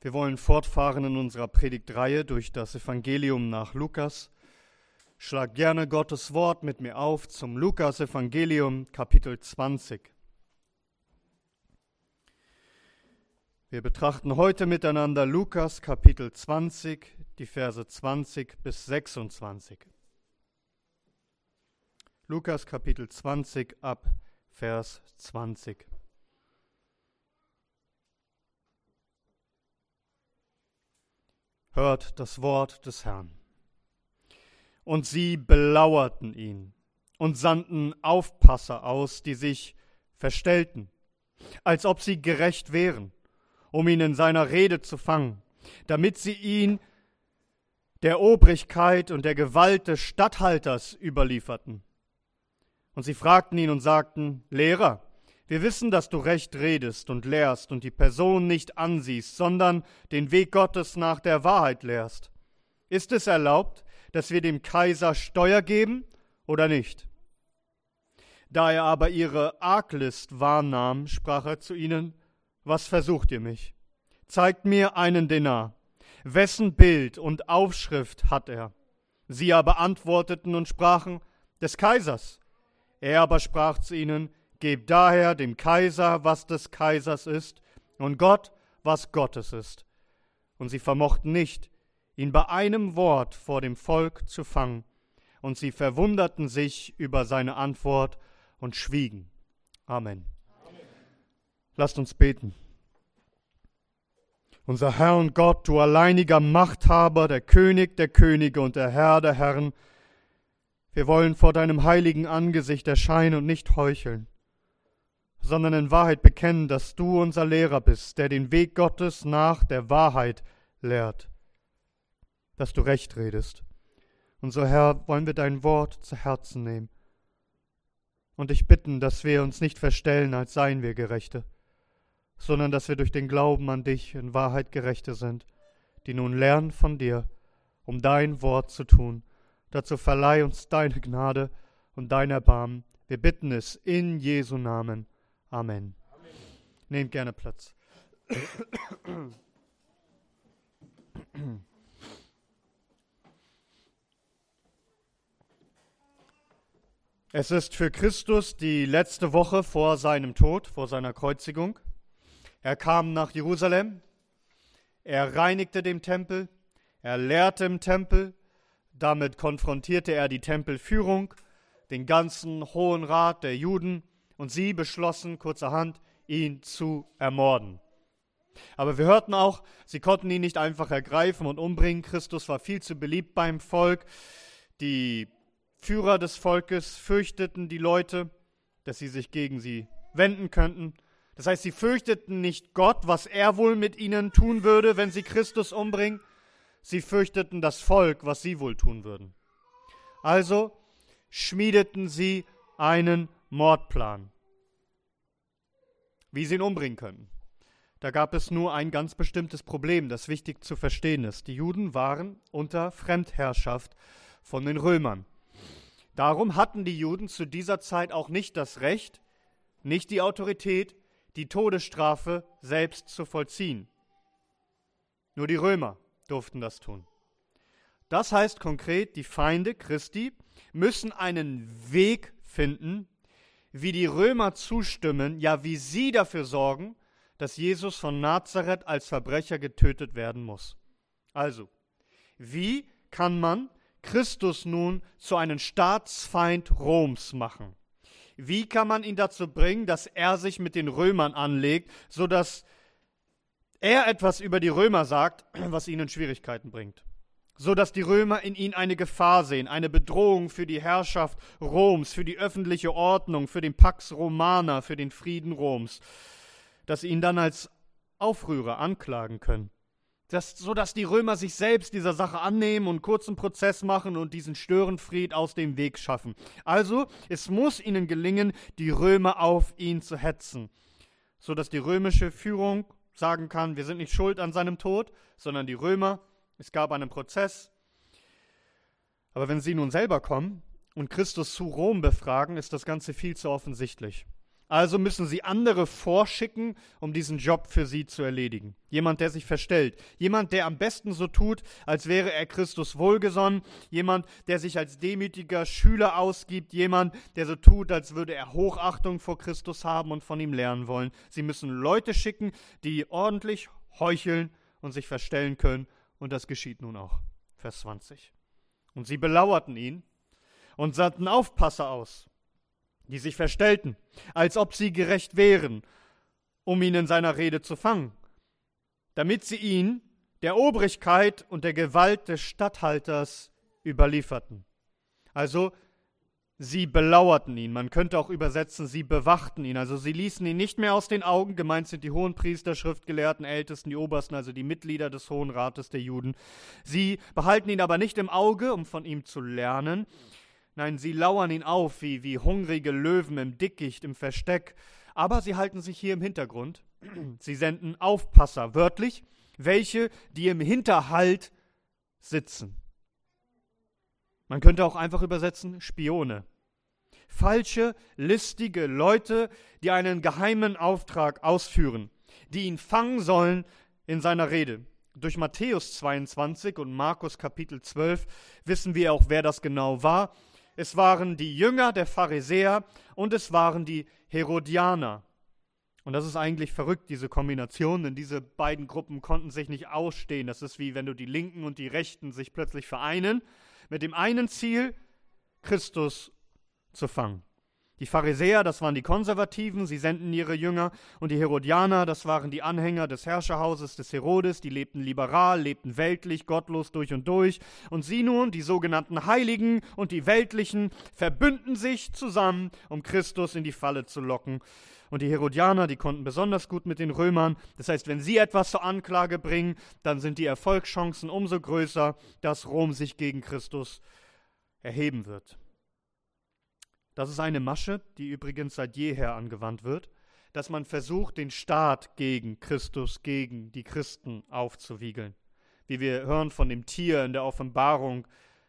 Wir wollen fortfahren in unserer Predigtreihe durch das Evangelium nach Lukas. Schlag gerne Gottes Wort mit mir auf zum Lukas Evangelium Kapitel 20. Wir betrachten heute miteinander Lukas Kapitel 20, die Verse 20 bis 26. Lukas Kapitel 20 ab Vers 20. hört das Wort des Herrn. Und sie belauerten ihn und sandten Aufpasser aus, die sich verstellten, als ob sie gerecht wären, um ihn in seiner Rede zu fangen, damit sie ihn der Obrigkeit und der Gewalt des Statthalters überlieferten. Und sie fragten ihn und sagten, Lehrer, wir wissen, dass du recht redest und lehrst und die Person nicht ansiehst, sondern den Weg Gottes nach der Wahrheit lehrst. Ist es erlaubt, dass wir dem Kaiser Steuer geben oder nicht? Da er aber ihre Arglist wahrnahm, sprach er zu ihnen, Was versucht ihr mich? Zeigt mir einen Denar. Wessen Bild und Aufschrift hat er? Sie aber antworteten und sprachen, Des Kaisers. Er aber sprach zu ihnen, Gebt daher dem Kaiser, was des Kaisers ist, und Gott, was Gottes ist. Und sie vermochten nicht, ihn bei einem Wort vor dem Volk zu fangen, und sie verwunderten sich über seine Antwort und schwiegen. Amen. Amen. Lasst uns beten. Unser Herr und Gott, du alleiniger Machthaber, der König der Könige und der Herr der Herren, wir wollen vor deinem heiligen Angesicht erscheinen und nicht heucheln sondern in Wahrheit bekennen, dass du unser Lehrer bist, der den Weg Gottes nach der Wahrheit lehrt, dass du recht redest. Und so, Herr, wollen wir dein Wort zu Herzen nehmen und dich bitten, dass wir uns nicht verstellen, als seien wir Gerechte, sondern dass wir durch den Glauben an dich in Wahrheit Gerechte sind, die nun lernen von dir, um dein Wort zu tun. Dazu verleih uns deine Gnade und dein Erbarmen. Wir bitten es in Jesu Namen. Amen. Amen. Nehmt gerne Platz. Es ist für Christus die letzte Woche vor seinem Tod, vor seiner Kreuzigung. Er kam nach Jerusalem, er reinigte den Tempel, er lehrte im Tempel, damit konfrontierte er die Tempelführung, den ganzen Hohen Rat der Juden und sie beschlossen kurzerhand, ihn zu ermorden. Aber wir hörten auch, sie konnten ihn nicht einfach ergreifen und umbringen. Christus war viel zu beliebt beim Volk. Die Führer des Volkes fürchteten die Leute, dass sie sich gegen sie wenden könnten. Das heißt, sie fürchteten nicht Gott, was er wohl mit ihnen tun würde, wenn sie Christus umbringen. Sie fürchteten das Volk, was sie wohl tun würden. Also schmiedeten sie einen Mordplan. Wie sie ihn umbringen könnten. Da gab es nur ein ganz bestimmtes Problem, das wichtig zu verstehen ist. Die Juden waren unter Fremdherrschaft von den Römern. Darum hatten die Juden zu dieser Zeit auch nicht das Recht, nicht die Autorität, die Todesstrafe selbst zu vollziehen. Nur die Römer durften das tun. Das heißt konkret, die Feinde Christi müssen einen Weg finden, wie die Römer zustimmen, ja wie sie dafür sorgen, dass Jesus von Nazareth als Verbrecher getötet werden muss. Also, wie kann man Christus nun zu einem Staatsfeind Roms machen? Wie kann man ihn dazu bringen, dass er sich mit den Römern anlegt, sodass er etwas über die Römer sagt, was ihnen Schwierigkeiten bringt? So dass die Römer in ihn eine Gefahr sehen, eine Bedrohung für die Herrschaft Roms, für die öffentliche Ordnung, für den Pax Romana, für den Frieden Roms, dass sie ihn dann als Aufrührer anklagen können. Das, so dass die Römer sich selbst dieser Sache annehmen und kurzen Prozess machen und diesen Störenfried aus dem Weg schaffen. Also, es muss ihnen gelingen, die Römer auf ihn zu hetzen, so dass die römische Führung sagen kann, wir sind nicht schuld an seinem Tod, sondern die Römer es gab einen Prozess. Aber wenn sie nun selber kommen und Christus zu Rom befragen, ist das Ganze viel zu offensichtlich. Also müssen sie andere vorschicken, um diesen Job für sie zu erledigen. Jemand, der sich verstellt. Jemand, der am besten so tut, als wäre er Christus wohlgesonnen. Jemand, der sich als demütiger Schüler ausgibt. Jemand, der so tut, als würde er Hochachtung vor Christus haben und von ihm lernen wollen. Sie müssen Leute schicken, die ordentlich heucheln und sich verstellen können. Und das geschieht nun auch. Vers 20. Und sie belauerten ihn und sandten Aufpasser aus die sich verstellten, als ob sie gerecht wären, um ihn in seiner Rede zu fangen, damit sie ihn der Obrigkeit und der Gewalt des Statthalters überlieferten. Also sie belauerten ihn, man könnte auch übersetzen, sie bewachten ihn, also sie ließen ihn nicht mehr aus den Augen, gemeint sind die hohen Priester, Schriftgelehrten, Ältesten, die Obersten, also die Mitglieder des Hohen Rates der Juden. Sie behalten ihn aber nicht im Auge, um von ihm zu lernen, Nein, sie lauern ihn auf wie, wie hungrige Löwen im Dickicht, im Versteck. Aber sie halten sich hier im Hintergrund. Sie senden Aufpasser, wörtlich, welche, die im Hinterhalt sitzen. Man könnte auch einfach übersetzen, Spione. Falsche, listige Leute, die einen geheimen Auftrag ausführen, die ihn fangen sollen in seiner Rede. Durch Matthäus 22 und Markus Kapitel 12 wissen wir auch, wer das genau war es waren die Jünger der Pharisäer und es waren die Herodianer. Und das ist eigentlich verrückt, diese Kombination, denn diese beiden Gruppen konnten sich nicht ausstehen. Das ist wie wenn du die Linken und die Rechten sich plötzlich vereinen, mit dem einen Ziel, Christus zu fangen. Die Pharisäer, das waren die Konservativen, sie senden ihre Jünger, und die Herodianer, das waren die Anhänger des Herrscherhauses des Herodes, die lebten liberal, lebten weltlich, gottlos durch und durch, und sie nun, die sogenannten Heiligen und die Weltlichen, verbünden sich zusammen, um Christus in die Falle zu locken. Und die Herodianer, die konnten besonders gut mit den Römern. Das heißt, wenn sie etwas zur Anklage bringen, dann sind die Erfolgschancen umso größer, dass Rom sich gegen Christus erheben wird. Das ist eine Masche, die übrigens seit jeher angewandt wird, dass man versucht, den Staat gegen Christus, gegen die Christen aufzuwiegeln. Wie wir hören von dem Tier in der Offenbarung,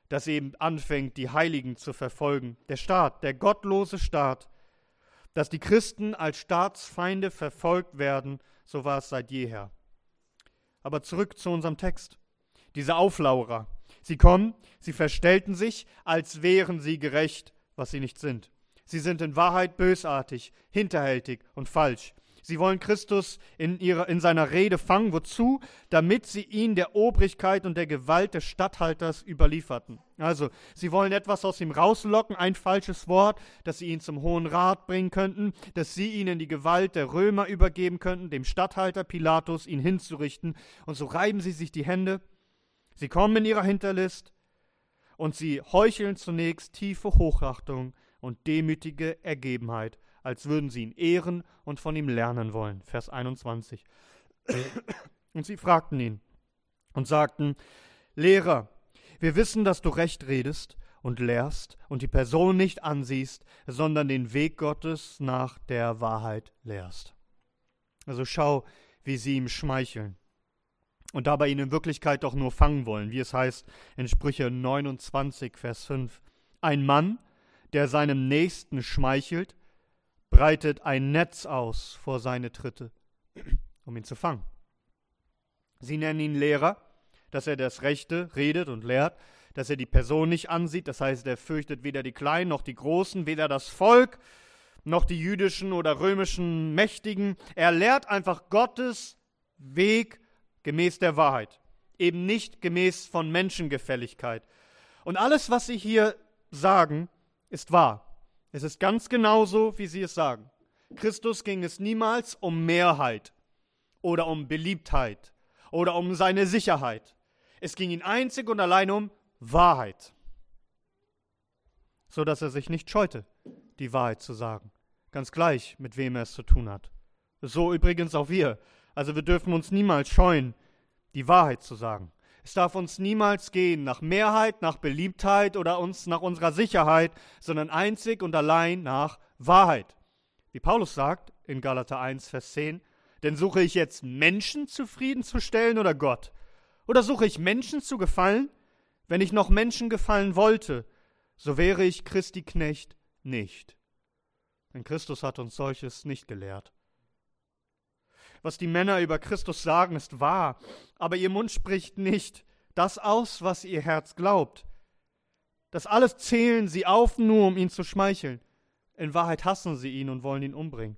das eben anfängt, die Heiligen zu verfolgen. Der Staat, der gottlose Staat, dass die Christen als Staatsfeinde verfolgt werden, so war es seit jeher. Aber zurück zu unserem Text. Diese Auflaurer, sie kommen, sie verstellten sich, als wären sie gerecht, was sie nicht sind. Sie sind in Wahrheit bösartig, hinterhältig und falsch. Sie wollen Christus in, ihrer, in seiner Rede fangen. Wozu? Damit sie ihn der Obrigkeit und der Gewalt des Statthalters überlieferten. Also, sie wollen etwas aus ihm rauslocken, ein falsches Wort, dass sie ihn zum Hohen Rat bringen könnten, dass sie ihn in die Gewalt der Römer übergeben könnten, dem Statthalter Pilatus ihn hinzurichten. Und so reiben sie sich die Hände. Sie kommen in ihrer Hinterlist, und sie heucheln zunächst tiefe Hochachtung und demütige Ergebenheit, als würden sie ihn ehren und von ihm lernen wollen. Vers 21. Und sie fragten ihn und sagten, Lehrer, wir wissen, dass du recht redest und lehrst und die Person nicht ansiehst, sondern den Weg Gottes nach der Wahrheit lehrst. Also schau, wie sie ihm schmeicheln und dabei ihn in Wirklichkeit doch nur fangen wollen, wie es heißt in Sprüche 29, Vers 5. Ein Mann, der seinem Nächsten schmeichelt, breitet ein Netz aus vor seine Tritte, um ihn zu fangen. Sie nennen ihn Lehrer, dass er das Rechte redet und lehrt, dass er die Person nicht ansieht, das heißt, er fürchtet weder die Kleinen noch die Großen, weder das Volk noch die jüdischen oder römischen Mächtigen. Er lehrt einfach Gottes Weg gemäß der Wahrheit, eben nicht gemäß von Menschengefälligkeit. Und alles, was sie hier sagen, ist wahr. Es ist ganz genauso, wie sie es sagen. Christus ging es niemals um Mehrheit oder um Beliebtheit oder um seine Sicherheit. Es ging ihn einzig und allein um Wahrheit, so dass er sich nicht scheute, die Wahrheit zu sagen, ganz gleich, mit wem er es zu tun hat. So übrigens auch wir. Also wir dürfen uns niemals scheuen, die Wahrheit zu sagen. Es darf uns niemals gehen nach Mehrheit, nach Beliebtheit oder uns nach unserer Sicherheit, sondern einzig und allein nach Wahrheit. Wie Paulus sagt in Galater 1, Vers 10, denn suche ich jetzt Menschen zufriedenzustellen oder Gott? Oder suche ich Menschen zu gefallen? Wenn ich noch Menschen gefallen wollte, so wäre ich Christi Knecht nicht. Denn Christus hat uns solches nicht gelehrt. Was die Männer über Christus sagen, ist wahr, aber ihr Mund spricht nicht das aus, was ihr Herz glaubt. Das alles zählen sie auf, nur um ihn zu schmeicheln. In Wahrheit hassen sie ihn und wollen ihn umbringen.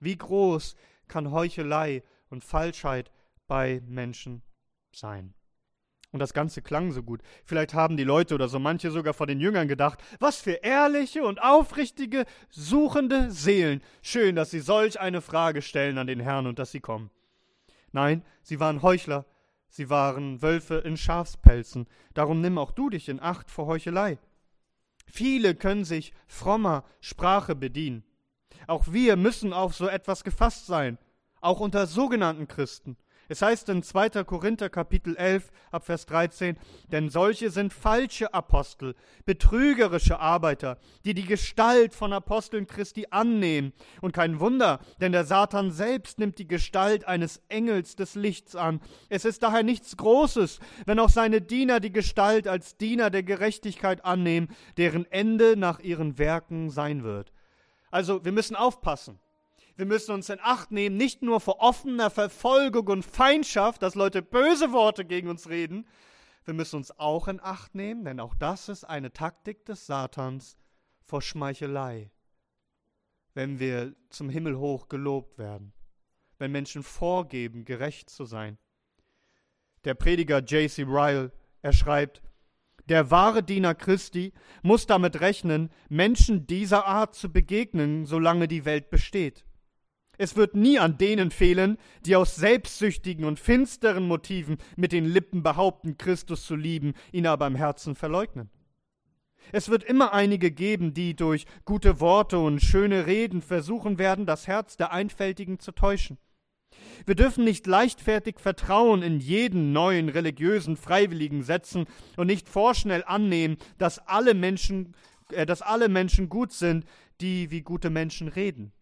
Wie groß kann Heuchelei und Falschheit bei Menschen sein? Und das Ganze klang so gut. Vielleicht haben die Leute oder so manche sogar vor den Jüngern gedacht, was für ehrliche und aufrichtige, suchende Seelen. Schön, dass sie solch eine Frage stellen an den Herrn und dass sie kommen. Nein, sie waren Heuchler, sie waren Wölfe in Schafspelzen. Darum nimm auch du dich in Acht vor Heuchelei. Viele können sich frommer Sprache bedienen. Auch wir müssen auf so etwas gefasst sein, auch unter sogenannten Christen. Es heißt in 2. Korinther Kapitel 11 ab Vers 13, denn solche sind falsche Apostel, betrügerische Arbeiter, die die Gestalt von Aposteln Christi annehmen. Und kein Wunder, denn der Satan selbst nimmt die Gestalt eines Engels des Lichts an. Es ist daher nichts Großes, wenn auch seine Diener die Gestalt als Diener der Gerechtigkeit annehmen, deren Ende nach ihren Werken sein wird. Also wir müssen aufpassen. Wir müssen uns in Acht nehmen, nicht nur vor offener Verfolgung und Feindschaft, dass Leute böse Worte gegen uns reden. Wir müssen uns auch in Acht nehmen, denn auch das ist eine Taktik des Satans vor Schmeichelei. Wenn wir zum Himmel hoch gelobt werden, wenn Menschen vorgeben, gerecht zu sein. Der Prediger J.C. Ryle, er schreibt, der wahre Diener Christi muss damit rechnen, Menschen dieser Art zu begegnen, solange die Welt besteht. Es wird nie an denen fehlen, die aus selbstsüchtigen und finsteren Motiven mit den Lippen behaupten, Christus zu lieben, ihn aber im Herzen verleugnen. Es wird immer einige geben, die durch gute Worte und schöne Reden versuchen werden, das Herz der Einfältigen zu täuschen. Wir dürfen nicht leichtfertig Vertrauen in jeden neuen religiösen Freiwilligen setzen und nicht vorschnell annehmen, dass alle Menschen, äh, dass alle Menschen gut sind, die wie gute Menschen reden.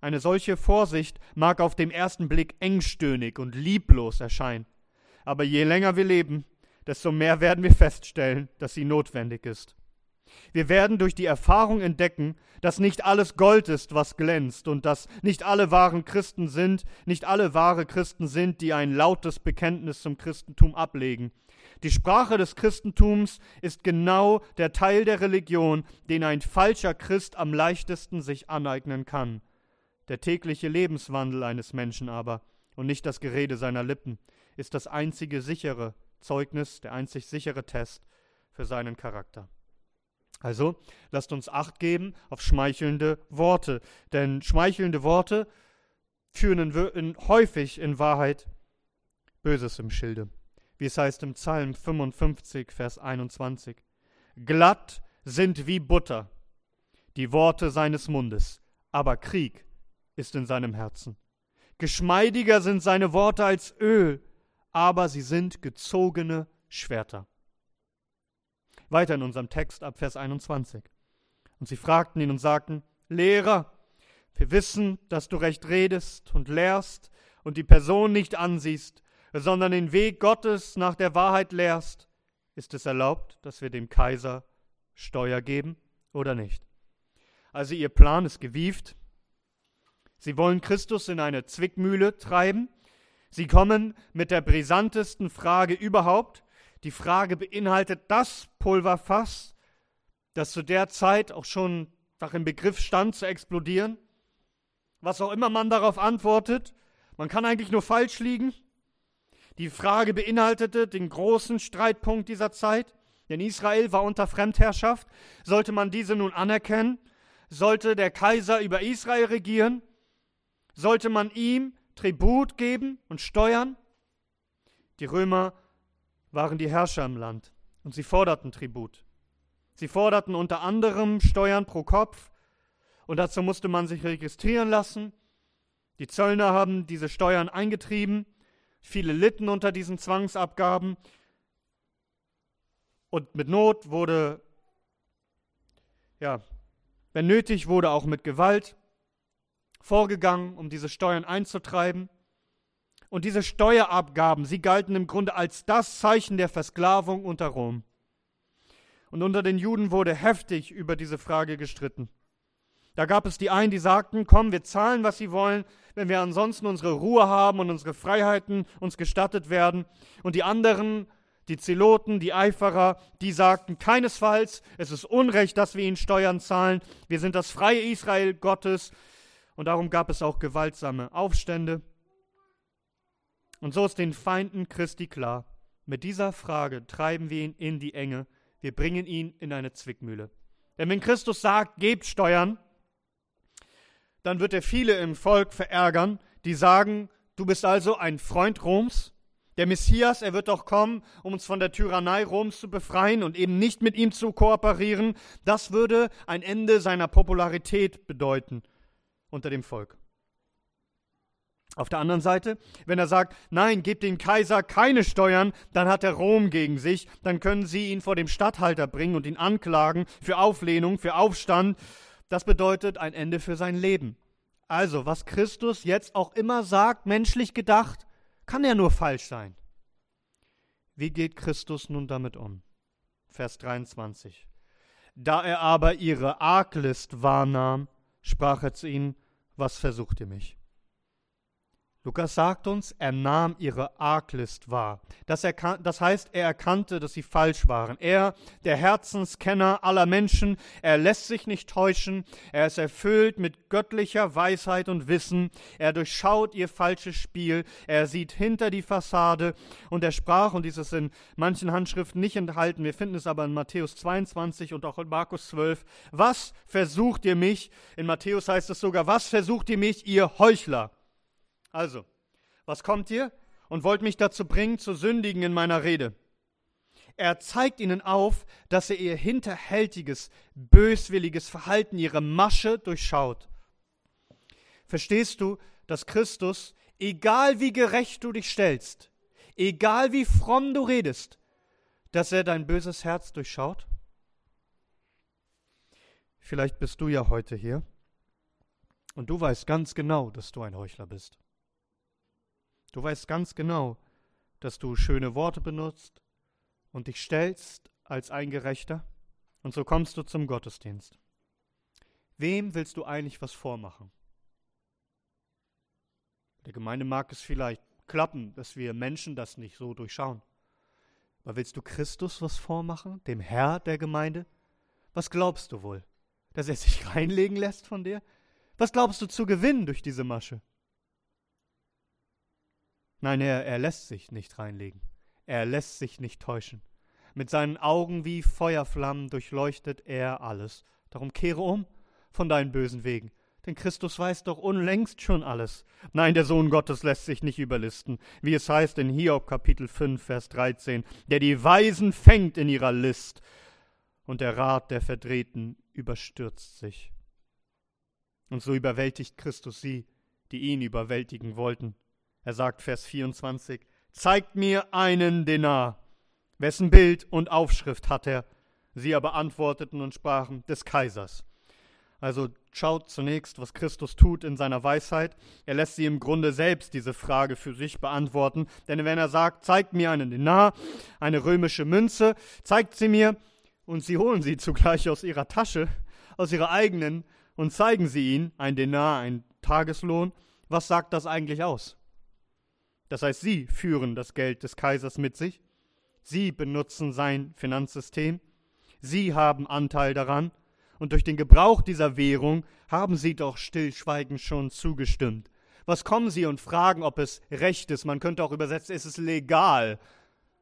Eine solche Vorsicht mag auf den ersten Blick engstöhnig und lieblos erscheinen, aber je länger wir leben, desto mehr werden wir feststellen, dass sie notwendig ist. Wir werden durch die Erfahrung entdecken, dass nicht alles Gold ist, was glänzt, und dass nicht alle wahren Christen sind, nicht alle wahre Christen sind, die ein lautes Bekenntnis zum Christentum ablegen. Die Sprache des Christentums ist genau der Teil der Religion, den ein falscher Christ am leichtesten sich aneignen kann. Der tägliche Lebenswandel eines Menschen aber und nicht das Gerede seiner Lippen ist das einzige sichere Zeugnis, der einzig sichere Test für seinen Charakter. Also lasst uns acht geben auf schmeichelnde Worte, denn schmeichelnde Worte führen in, häufig in Wahrheit Böses im Schilde, wie es heißt im Psalm 55, Vers 21. Glatt sind wie Butter die Worte seines Mundes, aber Krieg ist in seinem Herzen. Geschmeidiger sind seine Worte als Öl, aber sie sind gezogene Schwerter. Weiter in unserem Text ab Vers 21. Und sie fragten ihn und sagten, Lehrer, wir wissen, dass du recht redest und lehrst und die Person nicht ansiehst, sondern den Weg Gottes nach der Wahrheit lehrst. Ist es erlaubt, dass wir dem Kaiser Steuer geben oder nicht? Also ihr Plan ist gewieft, Sie wollen Christus in eine Zwickmühle treiben. Sie kommen mit der brisantesten Frage überhaupt. Die Frage beinhaltet das Pulverfass, das zu der Zeit auch schon nach im Begriff stand zu explodieren. Was auch immer man darauf antwortet, man kann eigentlich nur falsch liegen. Die Frage beinhaltete den großen Streitpunkt dieser Zeit, denn Israel war unter Fremdherrschaft. Sollte man diese nun anerkennen? Sollte der Kaiser über Israel regieren? Sollte man ihm Tribut geben und Steuern? Die Römer waren die Herrscher im Land und sie forderten Tribut. Sie forderten unter anderem Steuern pro Kopf und dazu musste man sich registrieren lassen. Die Zöllner haben diese Steuern eingetrieben, viele litten unter diesen Zwangsabgaben und mit Not wurde, ja, wenn nötig, wurde auch mit Gewalt vorgegangen, um diese Steuern einzutreiben. Und diese Steuerabgaben, sie galten im Grunde als das Zeichen der Versklavung unter Rom. Und unter den Juden wurde heftig über diese Frage gestritten. Da gab es die einen, die sagten, komm, wir zahlen, was sie wollen, wenn wir ansonsten unsere Ruhe haben und unsere Freiheiten uns gestattet werden. Und die anderen, die Zeloten, die Eiferer, die sagten keinesfalls, es ist Unrecht, dass wir ihnen Steuern zahlen. Wir sind das freie Israel Gottes. Und darum gab es auch gewaltsame Aufstände. Und so ist den Feinden Christi klar, mit dieser Frage treiben wir ihn in die Enge, wir bringen ihn in eine Zwickmühle. Denn wenn Christus sagt, gebt Steuern, dann wird er viele im Volk verärgern, die sagen, du bist also ein Freund Roms, der Messias, er wird doch kommen, um uns von der Tyrannei Roms zu befreien und eben nicht mit ihm zu kooperieren. Das würde ein Ende seiner Popularität bedeuten unter dem Volk. Auf der anderen Seite, wenn er sagt, nein, gebt dem Kaiser keine Steuern, dann hat er Rom gegen sich, dann können sie ihn vor dem Statthalter bringen und ihn anklagen für Auflehnung, für Aufstand. Das bedeutet ein Ende für sein Leben. Also, was Christus jetzt auch immer sagt, menschlich gedacht, kann ja nur falsch sein. Wie geht Christus nun damit um? Vers 23. Da er aber ihre Arglist wahrnahm, sprach er zu ihnen, was versucht ihr mich? Lukas sagt uns, er nahm ihre Arglist wahr. Das, das, heißt, er erkannte, dass sie falsch waren. Er, der Herzenskenner aller Menschen, er lässt sich nicht täuschen. Er ist erfüllt mit göttlicher Weisheit und Wissen. Er durchschaut ihr falsches Spiel. Er sieht hinter die Fassade. Und er sprach, und dieses in manchen Handschriften nicht enthalten, wir finden es aber in Matthäus 22 und auch in Markus 12. Was versucht ihr mich? In Matthäus heißt es sogar, was versucht ihr mich, ihr Heuchler? Also, was kommt ihr? Und wollt mich dazu bringen, zu sündigen in meiner Rede. Er zeigt ihnen auf, dass er ihr hinterhältiges, böswilliges Verhalten, ihre Masche durchschaut. Verstehst du, dass Christus, egal wie gerecht du dich stellst, egal wie fromm du redest, dass er dein böses Herz durchschaut? Vielleicht bist du ja heute hier und du weißt ganz genau, dass du ein Heuchler bist. Du weißt ganz genau, dass du schöne Worte benutzt und dich stellst als ein Gerechter. Und so kommst du zum Gottesdienst. Wem willst du eigentlich was vormachen? Der Gemeinde mag es vielleicht klappen, dass wir Menschen das nicht so durchschauen. Aber willst du Christus was vormachen, dem Herr der Gemeinde? Was glaubst du wohl? Dass er sich reinlegen lässt von dir? Was glaubst du zu gewinnen durch diese Masche? Nein, er, er lässt sich nicht reinlegen. Er lässt sich nicht täuschen. Mit seinen Augen wie Feuerflammen durchleuchtet er alles. Darum kehre um von deinen bösen Wegen. Denn Christus weiß doch unlängst schon alles. Nein, der Sohn Gottes lässt sich nicht überlisten, wie es heißt in Hiob Kapitel 5, Vers 13, der die Weisen fängt in ihrer List, und der Rat der Verdrehten überstürzt sich. Und so überwältigt Christus sie, die ihn überwältigen wollten. Er sagt Vers 24, Zeigt mir einen Denar. Wessen Bild und Aufschrift hat er? Sie aber antworteten und sprachen, des Kaisers. Also schaut zunächst, was Christus tut in seiner Weisheit. Er lässt sie im Grunde selbst diese Frage für sich beantworten. Denn wenn er sagt, zeigt mir einen Denar, eine römische Münze, zeigt sie mir, und sie holen sie zugleich aus ihrer Tasche, aus ihrer eigenen, und zeigen sie ihn, ein Denar, ein Tageslohn, was sagt das eigentlich aus? Das heißt, sie führen das Geld des Kaisers mit sich, sie benutzen sein Finanzsystem, sie haben Anteil daran, und durch den Gebrauch dieser Währung haben sie doch stillschweigend schon zugestimmt. Was kommen sie und fragen, ob es recht ist? Man könnte auch übersetzen, ist es legal?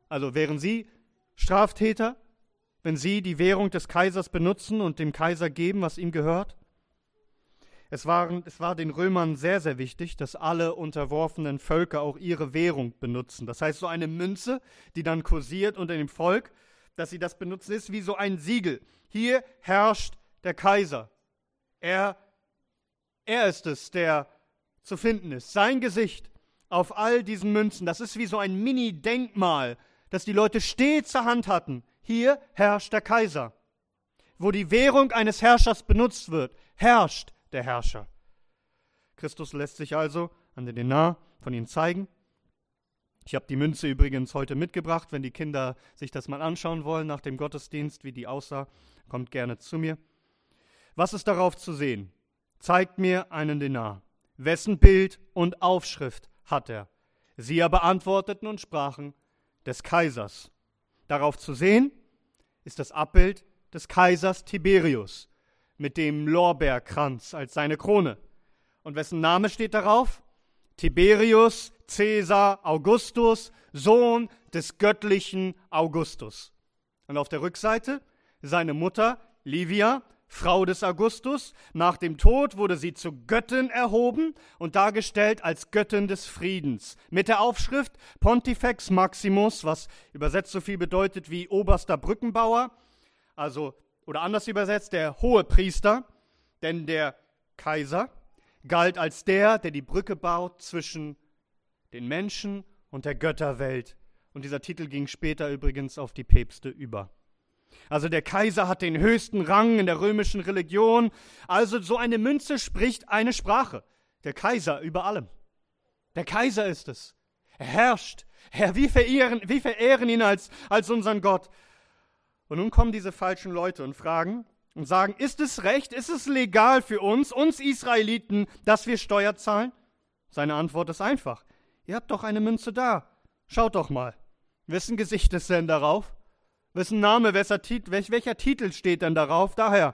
Also wären sie Straftäter, wenn sie die Währung des Kaisers benutzen und dem Kaiser geben, was ihm gehört? Es, waren, es war den Römern sehr, sehr wichtig, dass alle unterworfenen Völker auch ihre Währung benutzen. Das heißt, so eine Münze, die dann kursiert unter dem Volk, dass sie das benutzen, ist wie so ein Siegel. Hier herrscht der Kaiser. Er, er ist es, der zu finden ist. Sein Gesicht auf all diesen Münzen, das ist wie so ein Mini-Denkmal, das die Leute stets zur Hand hatten. Hier herrscht der Kaiser. Wo die Währung eines Herrschers benutzt wird, herrscht der Herrscher. Christus lässt sich also an den Denar von ihm zeigen. Ich habe die Münze übrigens heute mitgebracht. Wenn die Kinder sich das mal anschauen wollen nach dem Gottesdienst, wie die aussah, kommt gerne zu mir. Was ist darauf zu sehen? zeigt mir einen Denar. Wessen Bild und Aufschrift hat er? Sie aber antworteten und sprachen, des Kaisers. Darauf zu sehen ist das Abbild des Kaisers Tiberius mit dem Lorbeerkranz als seine Krone. Und wessen Name steht darauf? Tiberius Caesar Augustus, Sohn des göttlichen Augustus. Und auf der Rückseite seine Mutter Livia, Frau des Augustus. Nach dem Tod wurde sie zu Göttin erhoben und dargestellt als Göttin des Friedens. Mit der Aufschrift Pontifex Maximus, was übersetzt so viel bedeutet wie oberster Brückenbauer, also oder anders übersetzt der hohe Priester, denn der Kaiser galt als der, der die Brücke baut zwischen den Menschen und der Götterwelt. Und dieser Titel ging später übrigens auf die Päpste über. Also der Kaiser hat den höchsten Rang in der römischen Religion. Also so eine Münze spricht eine Sprache. Der Kaiser über allem. Der Kaiser ist es. Er herrscht. Herr, wir verehren, wir verehren ihn als, als unseren Gott. Und nun kommen diese falschen Leute und fragen und sagen, ist es recht, ist es legal für uns, uns Israeliten, dass wir Steuer zahlen? Seine Antwort ist einfach. Ihr habt doch eine Münze da. Schaut doch mal. Wessen Gesicht ist denn darauf? Wessen Name, welcher, Tit welcher Titel steht denn darauf? Daher,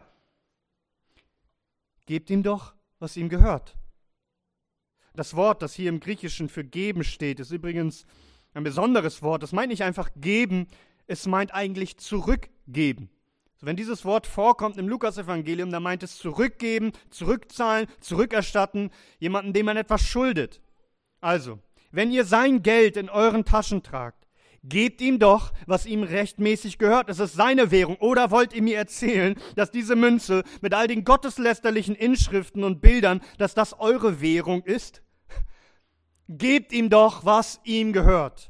gebt ihm doch, was ihm gehört. Das Wort, das hier im Griechischen für geben steht, ist übrigens ein besonderes Wort. Das meint nicht einfach geben, es meint eigentlich zurückgeben. Wenn dieses Wort vorkommt im Lukasevangelium, dann meint es zurückgeben, zurückzahlen, zurückerstatten, jemanden, dem man etwas schuldet. Also, wenn ihr sein Geld in euren Taschen tragt, gebt ihm doch, was ihm rechtmäßig gehört. Es ist seine Währung. Oder wollt ihr mir erzählen, dass diese Münze mit all den gotteslästerlichen Inschriften und Bildern, dass das eure Währung ist? Gebt ihm doch, was ihm gehört.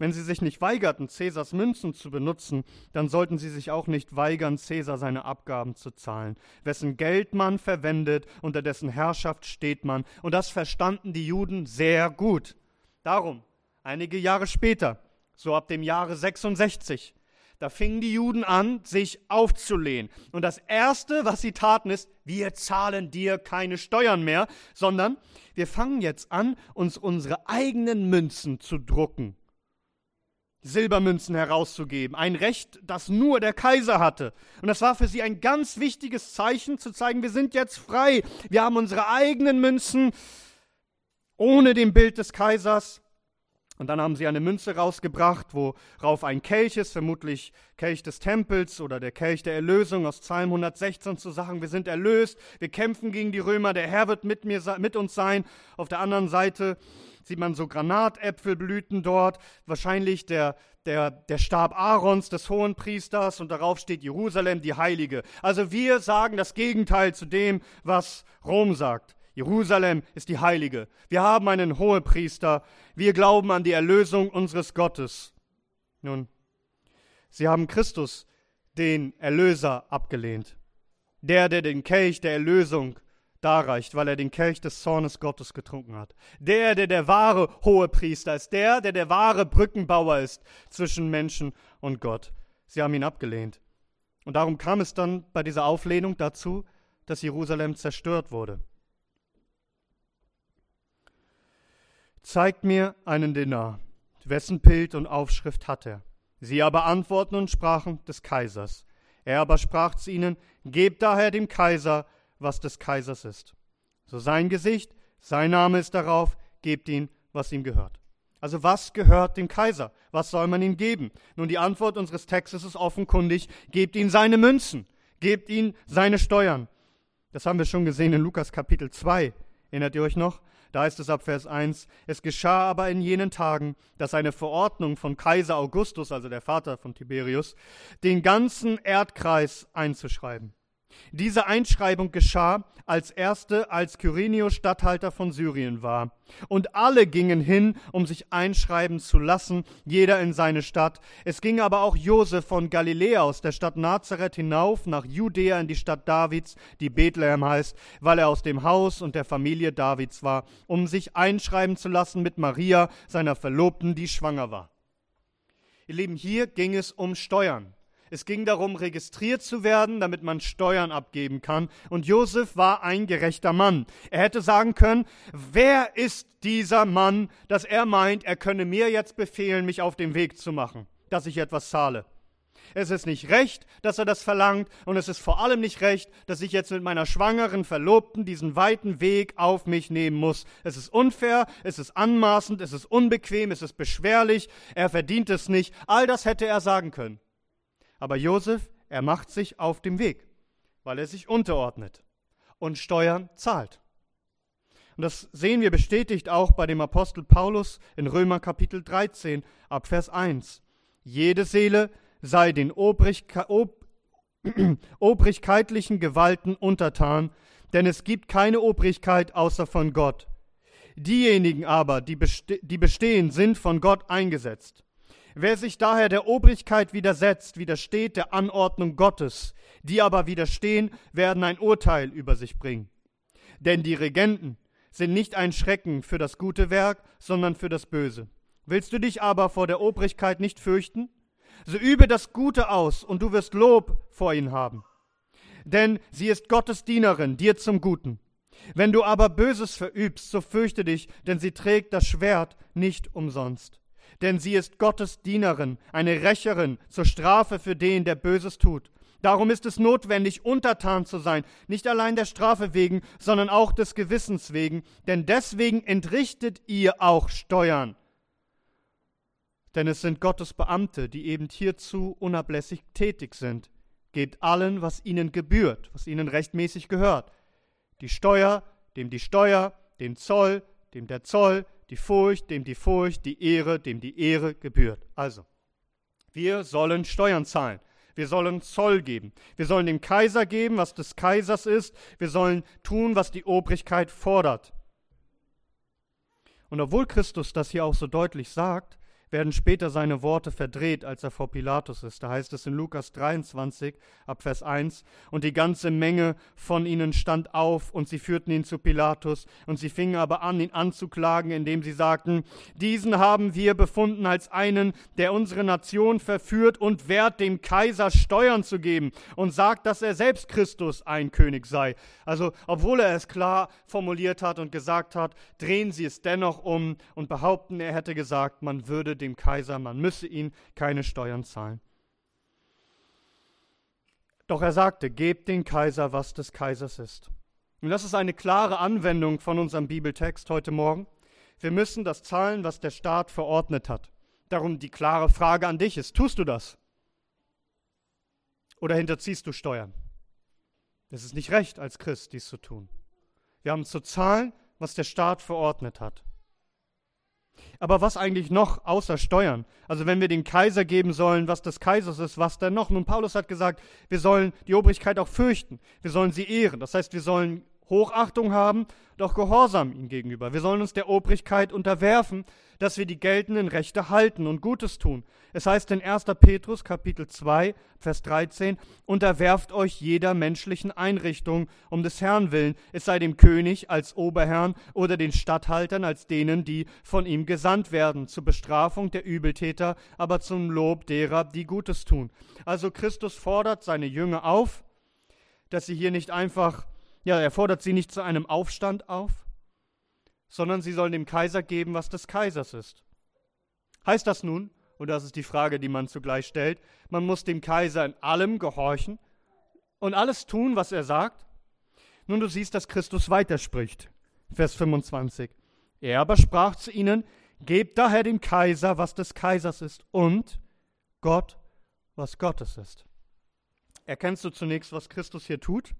Wenn sie sich nicht weigerten, Cäsars Münzen zu benutzen, dann sollten sie sich auch nicht weigern, Cäsar seine Abgaben zu zahlen. Wessen Geld man verwendet, unter dessen Herrschaft steht man. Und das verstanden die Juden sehr gut. Darum, einige Jahre später, so ab dem Jahre 66, da fingen die Juden an, sich aufzulehnen. Und das Erste, was sie taten, ist, wir zahlen dir keine Steuern mehr, sondern wir fangen jetzt an, uns unsere eigenen Münzen zu drucken. Silbermünzen herauszugeben, ein Recht, das nur der Kaiser hatte. Und das war für sie ein ganz wichtiges Zeichen, zu zeigen, wir sind jetzt frei, wir haben unsere eigenen Münzen ohne dem Bild des Kaisers. Und dann haben sie eine Münze rausgebracht, worauf ein Kelch ist, vermutlich Kelch des Tempels oder der Kelch der Erlösung aus Psalm 116 zu sagen, wir sind erlöst, wir kämpfen gegen die Römer, der Herr wird mit, mir, mit uns sein. Auf der anderen Seite sieht man so Granatäpfelblüten dort, wahrscheinlich der, der, der Stab Aarons, des hohen Priesters, und darauf steht Jerusalem, die Heilige. Also wir sagen das Gegenteil zu dem, was Rom sagt. Jerusalem ist die Heilige. Wir haben einen Hohepriester. Wir glauben an die Erlösung unseres Gottes. Nun, sie haben Christus, den Erlöser, abgelehnt. Der, der den Kelch der Erlösung darreicht, weil er den Kelch des Zornes Gottes getrunken hat. Der, der der wahre Hohepriester ist, der, der der wahre Brückenbauer ist zwischen Menschen und Gott. Sie haben ihn abgelehnt. Und darum kam es dann bei dieser Auflehnung dazu, dass Jerusalem zerstört wurde. Zeigt mir einen Denar. Wessen Bild und Aufschrift hat er? Sie aber antworten und sprachen des Kaisers. Er aber sprach zu ihnen, Gebt daher dem Kaiser, was des Kaisers ist. So sein Gesicht, sein Name ist darauf, gebt ihm, was ihm gehört. Also was gehört dem Kaiser? Was soll man ihm geben? Nun, die Antwort unseres Textes ist offenkundig, gebt ihm seine Münzen, gebt ihm seine Steuern. Das haben wir schon gesehen in Lukas Kapitel 2. Erinnert ihr euch noch? Da heißt es ab Vers 1, es geschah aber in jenen Tagen, dass eine Verordnung von Kaiser Augustus, also der Vater von Tiberius, den ganzen Erdkreis einzuschreiben. Diese Einschreibung geschah als erste, als Kyrenius Statthalter von Syrien war. Und alle gingen hin, um sich einschreiben zu lassen, jeder in seine Stadt. Es ging aber auch Josef von Galiläa aus der Stadt Nazareth hinauf nach Judäa in die Stadt Davids, die Bethlehem heißt, weil er aus dem Haus und der Familie Davids war, um sich einschreiben zu lassen mit Maria, seiner Verlobten, die schwanger war. Ihr Lieben, hier ging es um Steuern. Es ging darum, registriert zu werden, damit man Steuern abgeben kann. Und Josef war ein gerechter Mann. Er hätte sagen können, wer ist dieser Mann, dass er meint, er könne mir jetzt befehlen, mich auf den Weg zu machen, dass ich etwas zahle. Es ist nicht recht, dass er das verlangt, und es ist vor allem nicht recht, dass ich jetzt mit meiner schwangeren Verlobten diesen weiten Weg auf mich nehmen muss. Es ist unfair, es ist anmaßend, es ist unbequem, es ist beschwerlich, er verdient es nicht. All das hätte er sagen können. Aber Josef, er macht sich auf dem Weg, weil er sich unterordnet und Steuern zahlt. Und das sehen wir bestätigt auch bei dem Apostel Paulus in Römer Kapitel 13 ab Vers 1. Jede Seele, sei den Obrigke Ob obrigkeitlichen Gewalten untertan, denn es gibt keine Obrigkeit außer von Gott. Diejenigen aber, die, beste die bestehen, sind von Gott eingesetzt. Wer sich daher der Obrigkeit widersetzt, widersteht der Anordnung Gottes. Die aber widerstehen, werden ein Urteil über sich bringen. Denn die Regenten sind nicht ein Schrecken für das gute Werk, sondern für das Böse. Willst du dich aber vor der Obrigkeit nicht fürchten? So übe das Gute aus, und du wirst Lob vor ihnen haben. Denn sie ist Gottes Dienerin, dir zum Guten. Wenn du aber Böses verübst, so fürchte dich, denn sie trägt das Schwert nicht umsonst. Denn sie ist Gottes Dienerin, eine Rächerin zur Strafe für den, der Böses tut. Darum ist es notwendig, untertan zu sein, nicht allein der Strafe wegen, sondern auch des Gewissens wegen, denn deswegen entrichtet ihr auch Steuern denn es sind Gottes Beamte, die eben hierzu unablässig tätig sind. Gebt allen, was ihnen gebührt, was ihnen rechtmäßig gehört. Die Steuer, dem die Steuer, den Zoll, dem der Zoll, die Furcht, dem die Furcht, die Ehre, dem die Ehre gebührt. Also, wir sollen Steuern zahlen. Wir sollen Zoll geben. Wir sollen dem Kaiser geben, was des Kaisers ist. Wir sollen tun, was die Obrigkeit fordert. Und obwohl Christus das hier auch so deutlich sagt, werden später seine Worte verdreht, als er vor Pilatus ist. Da heißt es in Lukas 23 ab Vers 1, und die ganze Menge von ihnen stand auf, und sie führten ihn zu Pilatus, und sie fingen aber an, ihn anzuklagen, indem sie sagten, diesen haben wir befunden als einen, der unsere Nation verführt und wert, dem Kaiser Steuern zu geben, und sagt, dass er selbst Christus ein König sei. Also, obwohl er es klar formuliert hat und gesagt hat, drehen sie es dennoch um und behaupten, er hätte gesagt, man würde dem Kaiser, man müsse ihn keine Steuern zahlen. Doch er sagte, gebt den Kaiser, was des Kaisers ist. Und das ist eine klare Anwendung von unserem Bibeltext heute Morgen. Wir müssen das zahlen, was der Staat verordnet hat. Darum die klare Frage an dich ist, tust du das? Oder hinterziehst du Steuern? Es ist nicht recht, als Christ dies zu tun. Wir haben zu zahlen, was der Staat verordnet hat. Aber was eigentlich noch außer Steuern? Also wenn wir den Kaiser geben sollen, was des Kaisers ist, was denn noch? Nun, Paulus hat gesagt, wir sollen die Obrigkeit auch fürchten. Wir sollen sie ehren. Das heißt, wir sollen Hochachtung haben, doch Gehorsam ihm gegenüber. Wir sollen uns der Obrigkeit unterwerfen, dass wir die geltenden Rechte halten und Gutes tun. Es heißt in 1. Petrus Kapitel 2, Vers 13, unterwerft euch jeder menschlichen Einrichtung um des Herrn willen, es sei dem König als Oberherrn oder den Statthaltern als denen, die von ihm gesandt werden, zur Bestrafung der Übeltäter, aber zum Lob derer, die Gutes tun. Also Christus fordert seine Jünger auf, dass sie hier nicht einfach ja, er fordert sie nicht zu einem Aufstand auf, sondern sie sollen dem Kaiser geben, was des Kaisers ist. Heißt das nun, und das ist die Frage, die man zugleich stellt, man muss dem Kaiser in allem gehorchen und alles tun, was er sagt? Nun, du siehst, dass Christus weiterspricht. Vers 25. Er aber sprach zu ihnen, Gebt daher dem Kaiser, was des Kaisers ist, und Gott, was Gottes ist. Erkennst du zunächst, was Christus hier tut?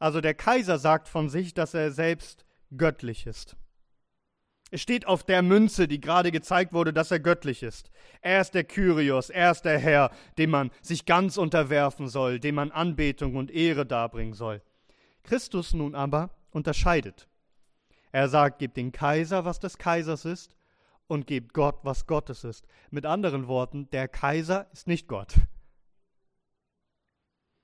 Also der Kaiser sagt von sich, dass er selbst göttlich ist. Es steht auf der Münze, die gerade gezeigt wurde, dass er göttlich ist. Er ist der Kyrios, er ist der Herr, dem man sich ganz unterwerfen soll, dem man Anbetung und Ehre darbringen soll. Christus nun aber unterscheidet. Er sagt, gebt den Kaiser, was des Kaisers ist, und gebt Gott, was Gottes ist. Mit anderen Worten, der Kaiser ist nicht Gott.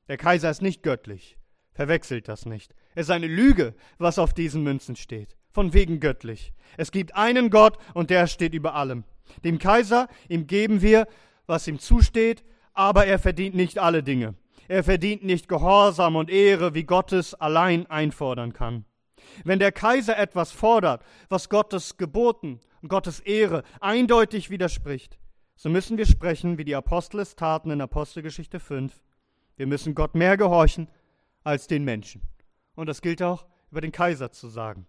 Der Kaiser ist nicht göttlich. Verwechselt das nicht. Es ist eine Lüge, was auf diesen Münzen steht. Von wegen göttlich. Es gibt einen Gott und der steht über allem. Dem Kaiser, ihm geben wir, was ihm zusteht, aber er verdient nicht alle Dinge. Er verdient nicht Gehorsam und Ehre, wie Gottes allein einfordern kann. Wenn der Kaiser etwas fordert, was Gottes Geboten und Gottes Ehre eindeutig widerspricht, so müssen wir sprechen, wie die Apostel es taten in Apostelgeschichte 5. Wir müssen Gott mehr gehorchen als den Menschen. Und das gilt auch über den Kaiser zu sagen.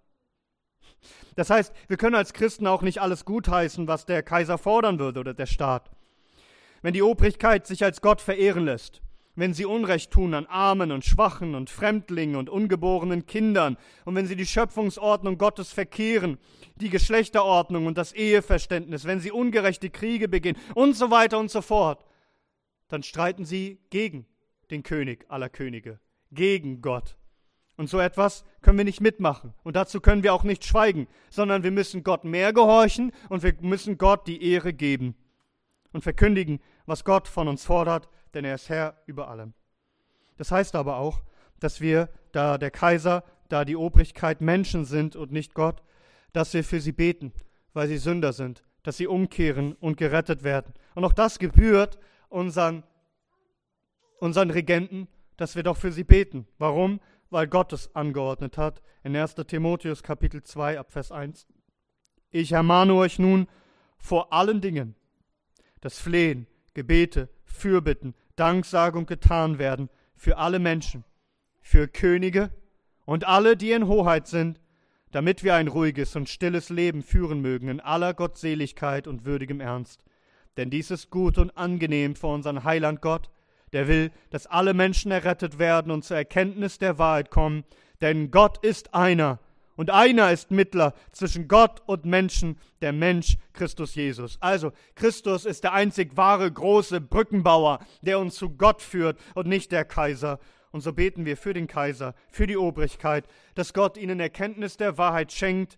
Das heißt, wir können als Christen auch nicht alles gutheißen, was der Kaiser fordern würde oder der Staat. Wenn die Obrigkeit sich als Gott verehren lässt, wenn sie Unrecht tun an Armen und Schwachen und Fremdlingen und ungeborenen Kindern und wenn sie die Schöpfungsordnung Gottes verkehren, die Geschlechterordnung und das Eheverständnis, wenn sie ungerechte Kriege beginnen und so weiter und so fort, dann streiten sie gegen den König aller Könige, gegen Gott. Und so etwas können wir nicht mitmachen. Und dazu können wir auch nicht schweigen, sondern wir müssen Gott mehr gehorchen und wir müssen Gott die Ehre geben und verkündigen, was Gott von uns fordert, denn er ist Herr über allem. Das heißt aber auch, dass wir, da der Kaiser, da die Obrigkeit Menschen sind und nicht Gott, dass wir für sie beten, weil sie Sünder sind, dass sie umkehren und gerettet werden. Und auch das gebührt unseren, unseren Regenten, dass wir doch für sie beten. Warum? Weil Gott es angeordnet hat. In 1. Timotheus Kapitel 2 ab Vers 1. Ich ermahne euch nun vor allen Dingen, das Flehen, Gebete, Fürbitten, Danksagung getan werden für alle Menschen, für Könige und alle, die in Hoheit sind, damit wir ein ruhiges und stilles Leben führen mögen in aller Gottseligkeit und würdigem Ernst. Denn dies ist gut und angenehm vor unseren Heiland Gott, der will, dass alle Menschen errettet werden und zur Erkenntnis der Wahrheit kommen, denn Gott ist einer und einer ist Mittler zwischen Gott und Menschen, der Mensch Christus Jesus. Also Christus ist der einzig wahre große Brückenbauer, der uns zu Gott führt und nicht der Kaiser. Und so beten wir für den Kaiser, für die Obrigkeit, dass Gott ihnen Erkenntnis der Wahrheit schenkt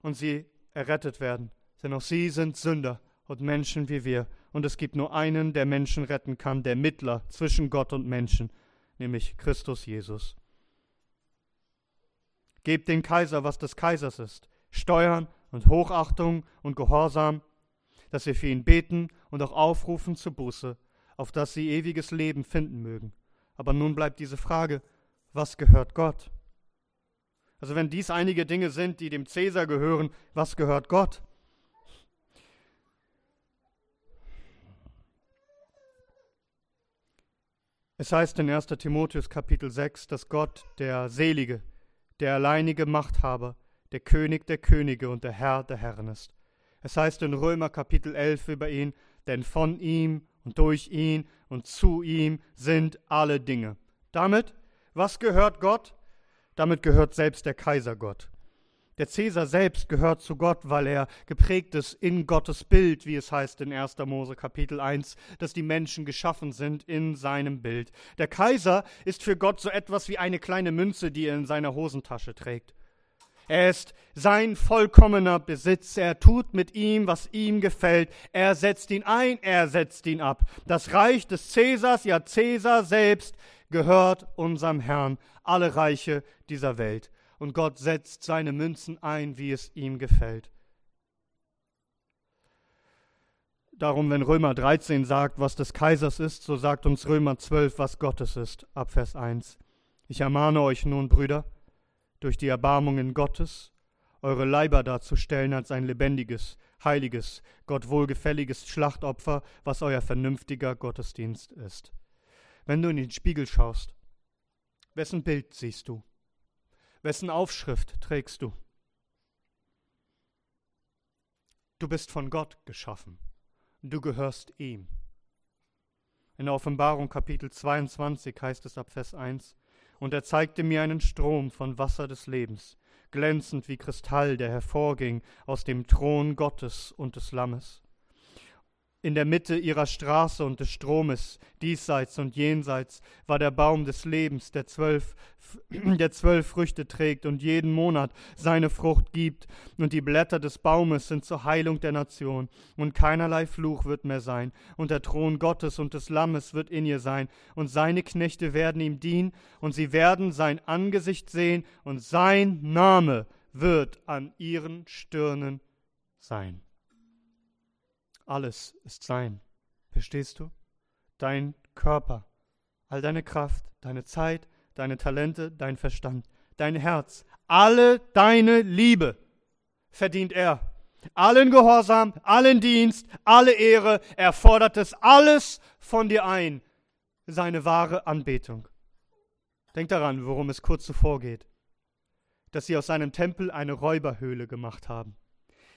und sie errettet werden. Denn auch sie sind Sünder und Menschen wie wir. Und es gibt nur einen, der Menschen retten kann, der Mittler zwischen Gott und Menschen, nämlich Christus Jesus. Gebt den Kaiser, was des Kaisers ist, Steuern und Hochachtung und Gehorsam, dass wir für ihn beten und auch aufrufen zur Buße, auf dass sie ewiges Leben finden mögen. Aber nun bleibt diese Frage, was gehört Gott? Also wenn dies einige Dinge sind, die dem Cäsar gehören, was gehört Gott? Es heißt in 1. Timotheus Kapitel 6, dass Gott der Selige, der alleinige Machthaber, der König der Könige und der Herr der Herren ist. Es heißt in Römer Kapitel 11 über ihn, denn von ihm und durch ihn und zu ihm sind alle Dinge. Damit, was gehört Gott? Damit gehört selbst der Kaiser Gott. Der Cäsar selbst gehört zu Gott, weil er geprägt ist in Gottes Bild, wie es heißt in 1. Mose Kapitel 1, dass die Menschen geschaffen sind in seinem Bild. Der Kaiser ist für Gott so etwas wie eine kleine Münze, die er in seiner Hosentasche trägt. Er ist sein vollkommener Besitz. Er tut mit ihm, was ihm gefällt. Er setzt ihn ein, er setzt ihn ab. Das Reich des Cäsars, ja Cäsar selbst, gehört unserem Herrn, alle Reiche dieser Welt und Gott setzt seine Münzen ein, wie es ihm gefällt. Darum, wenn Römer 13 sagt, was des Kaisers ist, so sagt uns Römer 12, was Gottes ist, ab Vers 1. Ich ermahne euch nun, Brüder, durch die Erbarmungen Gottes, eure Leiber darzustellen als ein lebendiges, heiliges, Gott wohlgefälliges Schlachtopfer, was euer vernünftiger Gottesdienst ist. Wenn du in den Spiegel schaust, wessen Bild siehst du? Wessen Aufschrift trägst du? Du bist von Gott geschaffen. Du gehörst ihm. In der Offenbarung Kapitel 22 heißt es ab Vers 1, Und er zeigte mir einen Strom von Wasser des Lebens, glänzend wie Kristall, der hervorging aus dem Thron Gottes und des Lammes in der Mitte ihrer Straße und des Stromes, diesseits und jenseits, war der Baum des Lebens, der zwölf, der zwölf Früchte trägt und jeden Monat seine Frucht gibt, und die Blätter des Baumes sind zur Heilung der Nation, und keinerlei Fluch wird mehr sein, und der Thron Gottes und des Lammes wird in ihr sein, und seine Knechte werden ihm dienen, und sie werden sein Angesicht sehen, und sein Name wird an ihren Stirnen sein. Alles ist sein. Verstehst du? dein Körper, all deine Kraft, deine Zeit, deine Talente, dein Verstand, dein Herz, alle deine Liebe verdient er. Allen Gehorsam, allen Dienst, alle Ehre, er fordert es alles von dir ein, seine wahre Anbetung. Denk daran, worum es kurz zuvor geht, dass sie aus seinem Tempel eine Räuberhöhle gemacht haben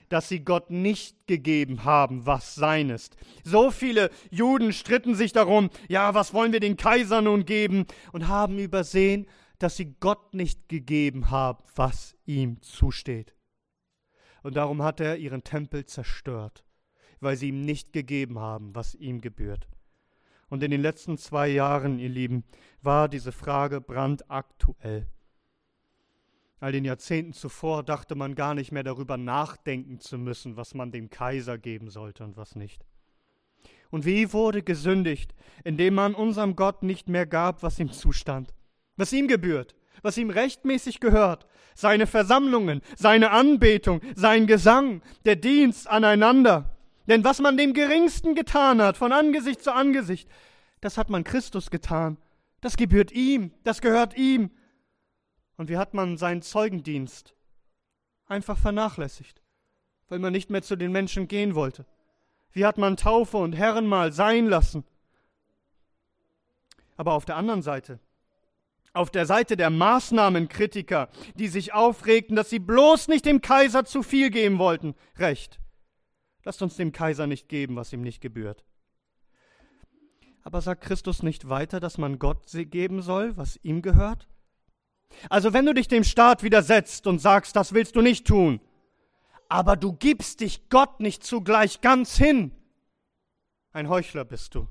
dass sie Gott nicht gegeben haben, was sein ist. So viele Juden stritten sich darum, ja, was wollen wir den Kaiser nun geben, und haben übersehen, dass sie Gott nicht gegeben haben, was ihm zusteht. Und darum hat er ihren Tempel zerstört, weil sie ihm nicht gegeben haben, was ihm gebührt. Und in den letzten zwei Jahren, ihr Lieben, war diese Frage brandaktuell. All den Jahrzehnten zuvor dachte man gar nicht mehr darüber nachdenken zu müssen, was man dem Kaiser geben sollte und was nicht. Und wie wurde gesündigt, indem man unserem Gott nicht mehr gab, was ihm zustand, was ihm gebührt, was ihm rechtmäßig gehört, seine Versammlungen, seine Anbetung, sein Gesang, der Dienst aneinander. Denn was man dem Geringsten getan hat, von Angesicht zu Angesicht, das hat man Christus getan. Das gebührt ihm, das gehört ihm, und wie hat man seinen Zeugendienst einfach vernachlässigt, weil man nicht mehr zu den Menschen gehen wollte? Wie hat man Taufe und Herrenmahl sein lassen? Aber auf der anderen Seite, auf der Seite der Maßnahmenkritiker, die sich aufregten, dass sie bloß nicht dem Kaiser zu viel geben wollten, recht. Lasst uns dem Kaiser nicht geben, was ihm nicht gebührt. Aber sagt Christus nicht weiter, dass man Gott geben soll, was ihm gehört? Also wenn du dich dem Staat widersetzt und sagst, das willst du nicht tun, aber du gibst dich Gott nicht zugleich ganz hin, ein Heuchler bist du.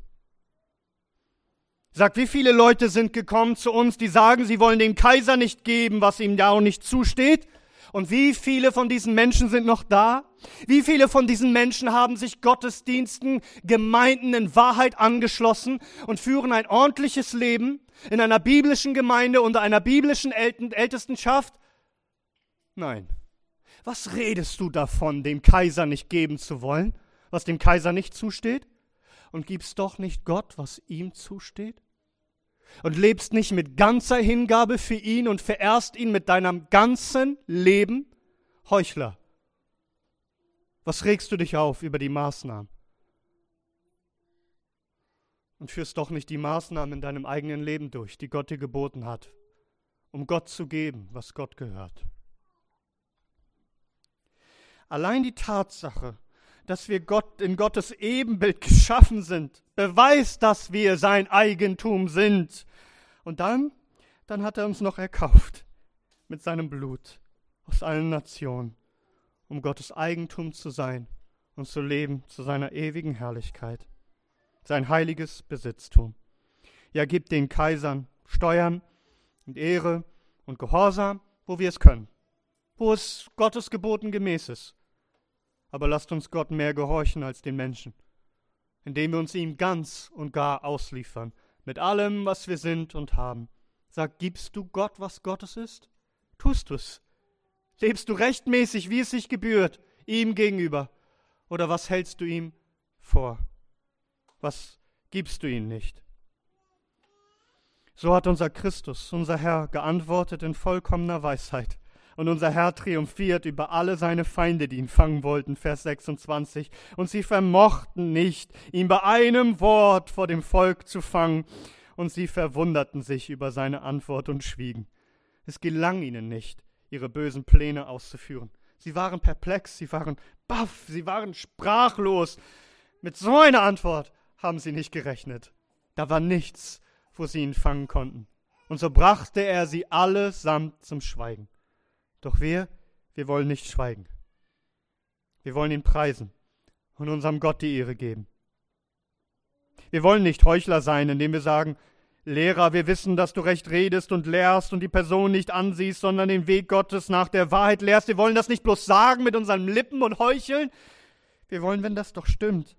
Sagt, wie viele Leute sind gekommen zu uns, die sagen, sie wollen dem Kaiser nicht geben, was ihm da auch nicht zusteht? Und wie viele von diesen Menschen sind noch da? Wie viele von diesen Menschen haben sich Gottesdiensten, Gemeinden in Wahrheit angeschlossen und führen ein ordentliches Leben? in einer biblischen Gemeinde unter einer biblischen Ältestenschaft? Nein. Was redest du davon, dem Kaiser nicht geben zu wollen, was dem Kaiser nicht zusteht? Und gibst doch nicht Gott, was ihm zusteht? Und lebst nicht mit ganzer Hingabe für ihn und verehrst ihn mit deinem ganzen Leben? Heuchler. Was regst du dich auf über die Maßnahmen? und führst doch nicht die Maßnahmen in deinem eigenen Leben durch, die Gott dir geboten hat, um Gott zu geben, was Gott gehört. Allein die Tatsache, dass wir Gott in Gottes Ebenbild geschaffen sind, beweist, dass wir sein Eigentum sind. Und dann, dann hat er uns noch erkauft mit seinem Blut aus allen Nationen, um Gottes Eigentum zu sein und zu leben zu seiner ewigen Herrlichkeit sein heiliges Besitztum. Ja, gibt den Kaisern Steuern und Ehre und Gehorsam, wo wir es können, wo es Gottes Geboten gemäß ist. Aber lasst uns Gott mehr gehorchen als den Menschen, indem wir uns ihm ganz und gar ausliefern, mit allem, was wir sind und haben. Sag, gibst du Gott, was Gottes ist? Tust du es? Lebst du rechtmäßig, wie es sich gebührt, ihm gegenüber? Oder was hältst du ihm vor? was gibst du ihnen nicht? So hat unser Christus, unser Herr, geantwortet in vollkommener Weisheit. Und unser Herr triumphiert über alle seine Feinde, die ihn fangen wollten, Vers 26. Und sie vermochten nicht, ihn bei einem Wort vor dem Volk zu fangen. Und sie verwunderten sich über seine Antwort und schwiegen. Es gelang ihnen nicht, ihre bösen Pläne auszuführen. Sie waren perplex, sie waren baff, sie waren sprachlos. Mit so einer Antwort haben sie nicht gerechnet. Da war nichts, wo sie ihn fangen konnten. Und so brachte er sie allesamt zum Schweigen. Doch wir, wir wollen nicht schweigen. Wir wollen ihn preisen und unserem Gott die Ehre geben. Wir wollen nicht Heuchler sein, indem wir sagen, Lehrer, wir wissen, dass du recht redest und lehrst und die Person nicht ansiehst, sondern den Weg Gottes nach der Wahrheit lehrst. Wir wollen das nicht bloß sagen mit unseren Lippen und heucheln. Wir wollen, wenn das doch stimmt,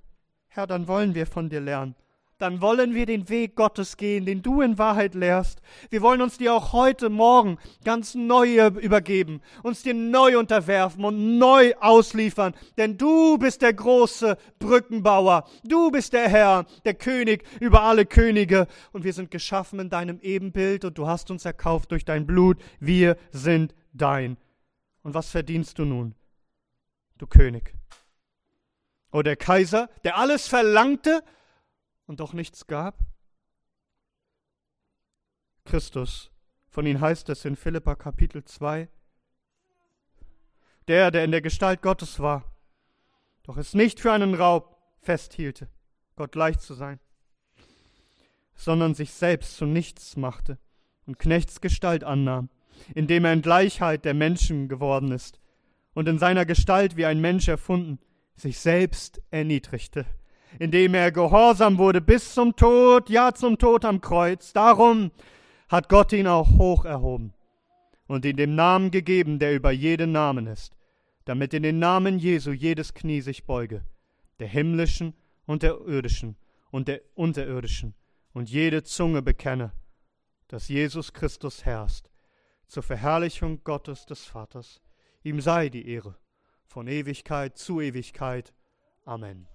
Herr, dann wollen wir von dir lernen. Dann wollen wir den Weg Gottes gehen, den du in Wahrheit lehrst. Wir wollen uns dir auch heute Morgen ganz neu übergeben, uns dir neu unterwerfen und neu ausliefern, denn du bist der große Brückenbauer, du bist der Herr, der König über alle Könige und wir sind geschaffen in deinem Ebenbild und du hast uns erkauft durch dein Blut, wir sind dein. Und was verdienst du nun, du König? O der Kaiser, der alles verlangte, und doch nichts gab? Christus, von ihm heißt es in Philippa Kapitel 2, der, der in der Gestalt Gottes war, doch es nicht für einen Raub festhielte, Gott gleich zu sein, sondern sich selbst zu nichts machte und Knechtsgestalt annahm, indem er in Gleichheit der Menschen geworden ist und in seiner Gestalt wie ein Mensch erfunden, sich selbst erniedrigte indem er gehorsam wurde bis zum Tod, ja zum Tod am Kreuz. Darum hat Gott ihn auch hoch erhoben und ihm den Namen gegeben, der über jeden Namen ist, damit in den Namen Jesu jedes Knie sich beuge, der himmlischen und der irdischen und der unterirdischen, und jede Zunge bekenne, dass Jesus Christus herrscht, zur Verherrlichung Gottes des Vaters. Ihm sei die Ehre von Ewigkeit zu Ewigkeit. Amen.